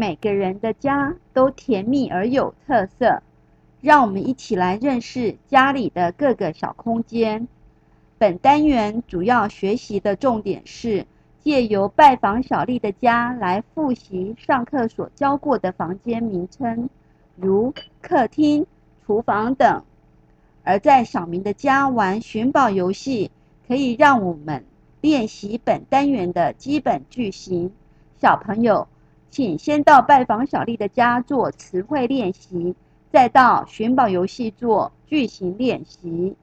每个人的家都甜蜜而有特色。让我们一起来认识家里的各个小空间。本单元主要学习的重点是借由拜访小丽的家来复习上课所教过的房间名称，如客厅、厨房等。而在小明的家玩寻宝游戏，可以让我们练习本单元的基本句型。小朋友，请先到拜访小丽的家做词汇练习，再到寻宝游戏做句型练习。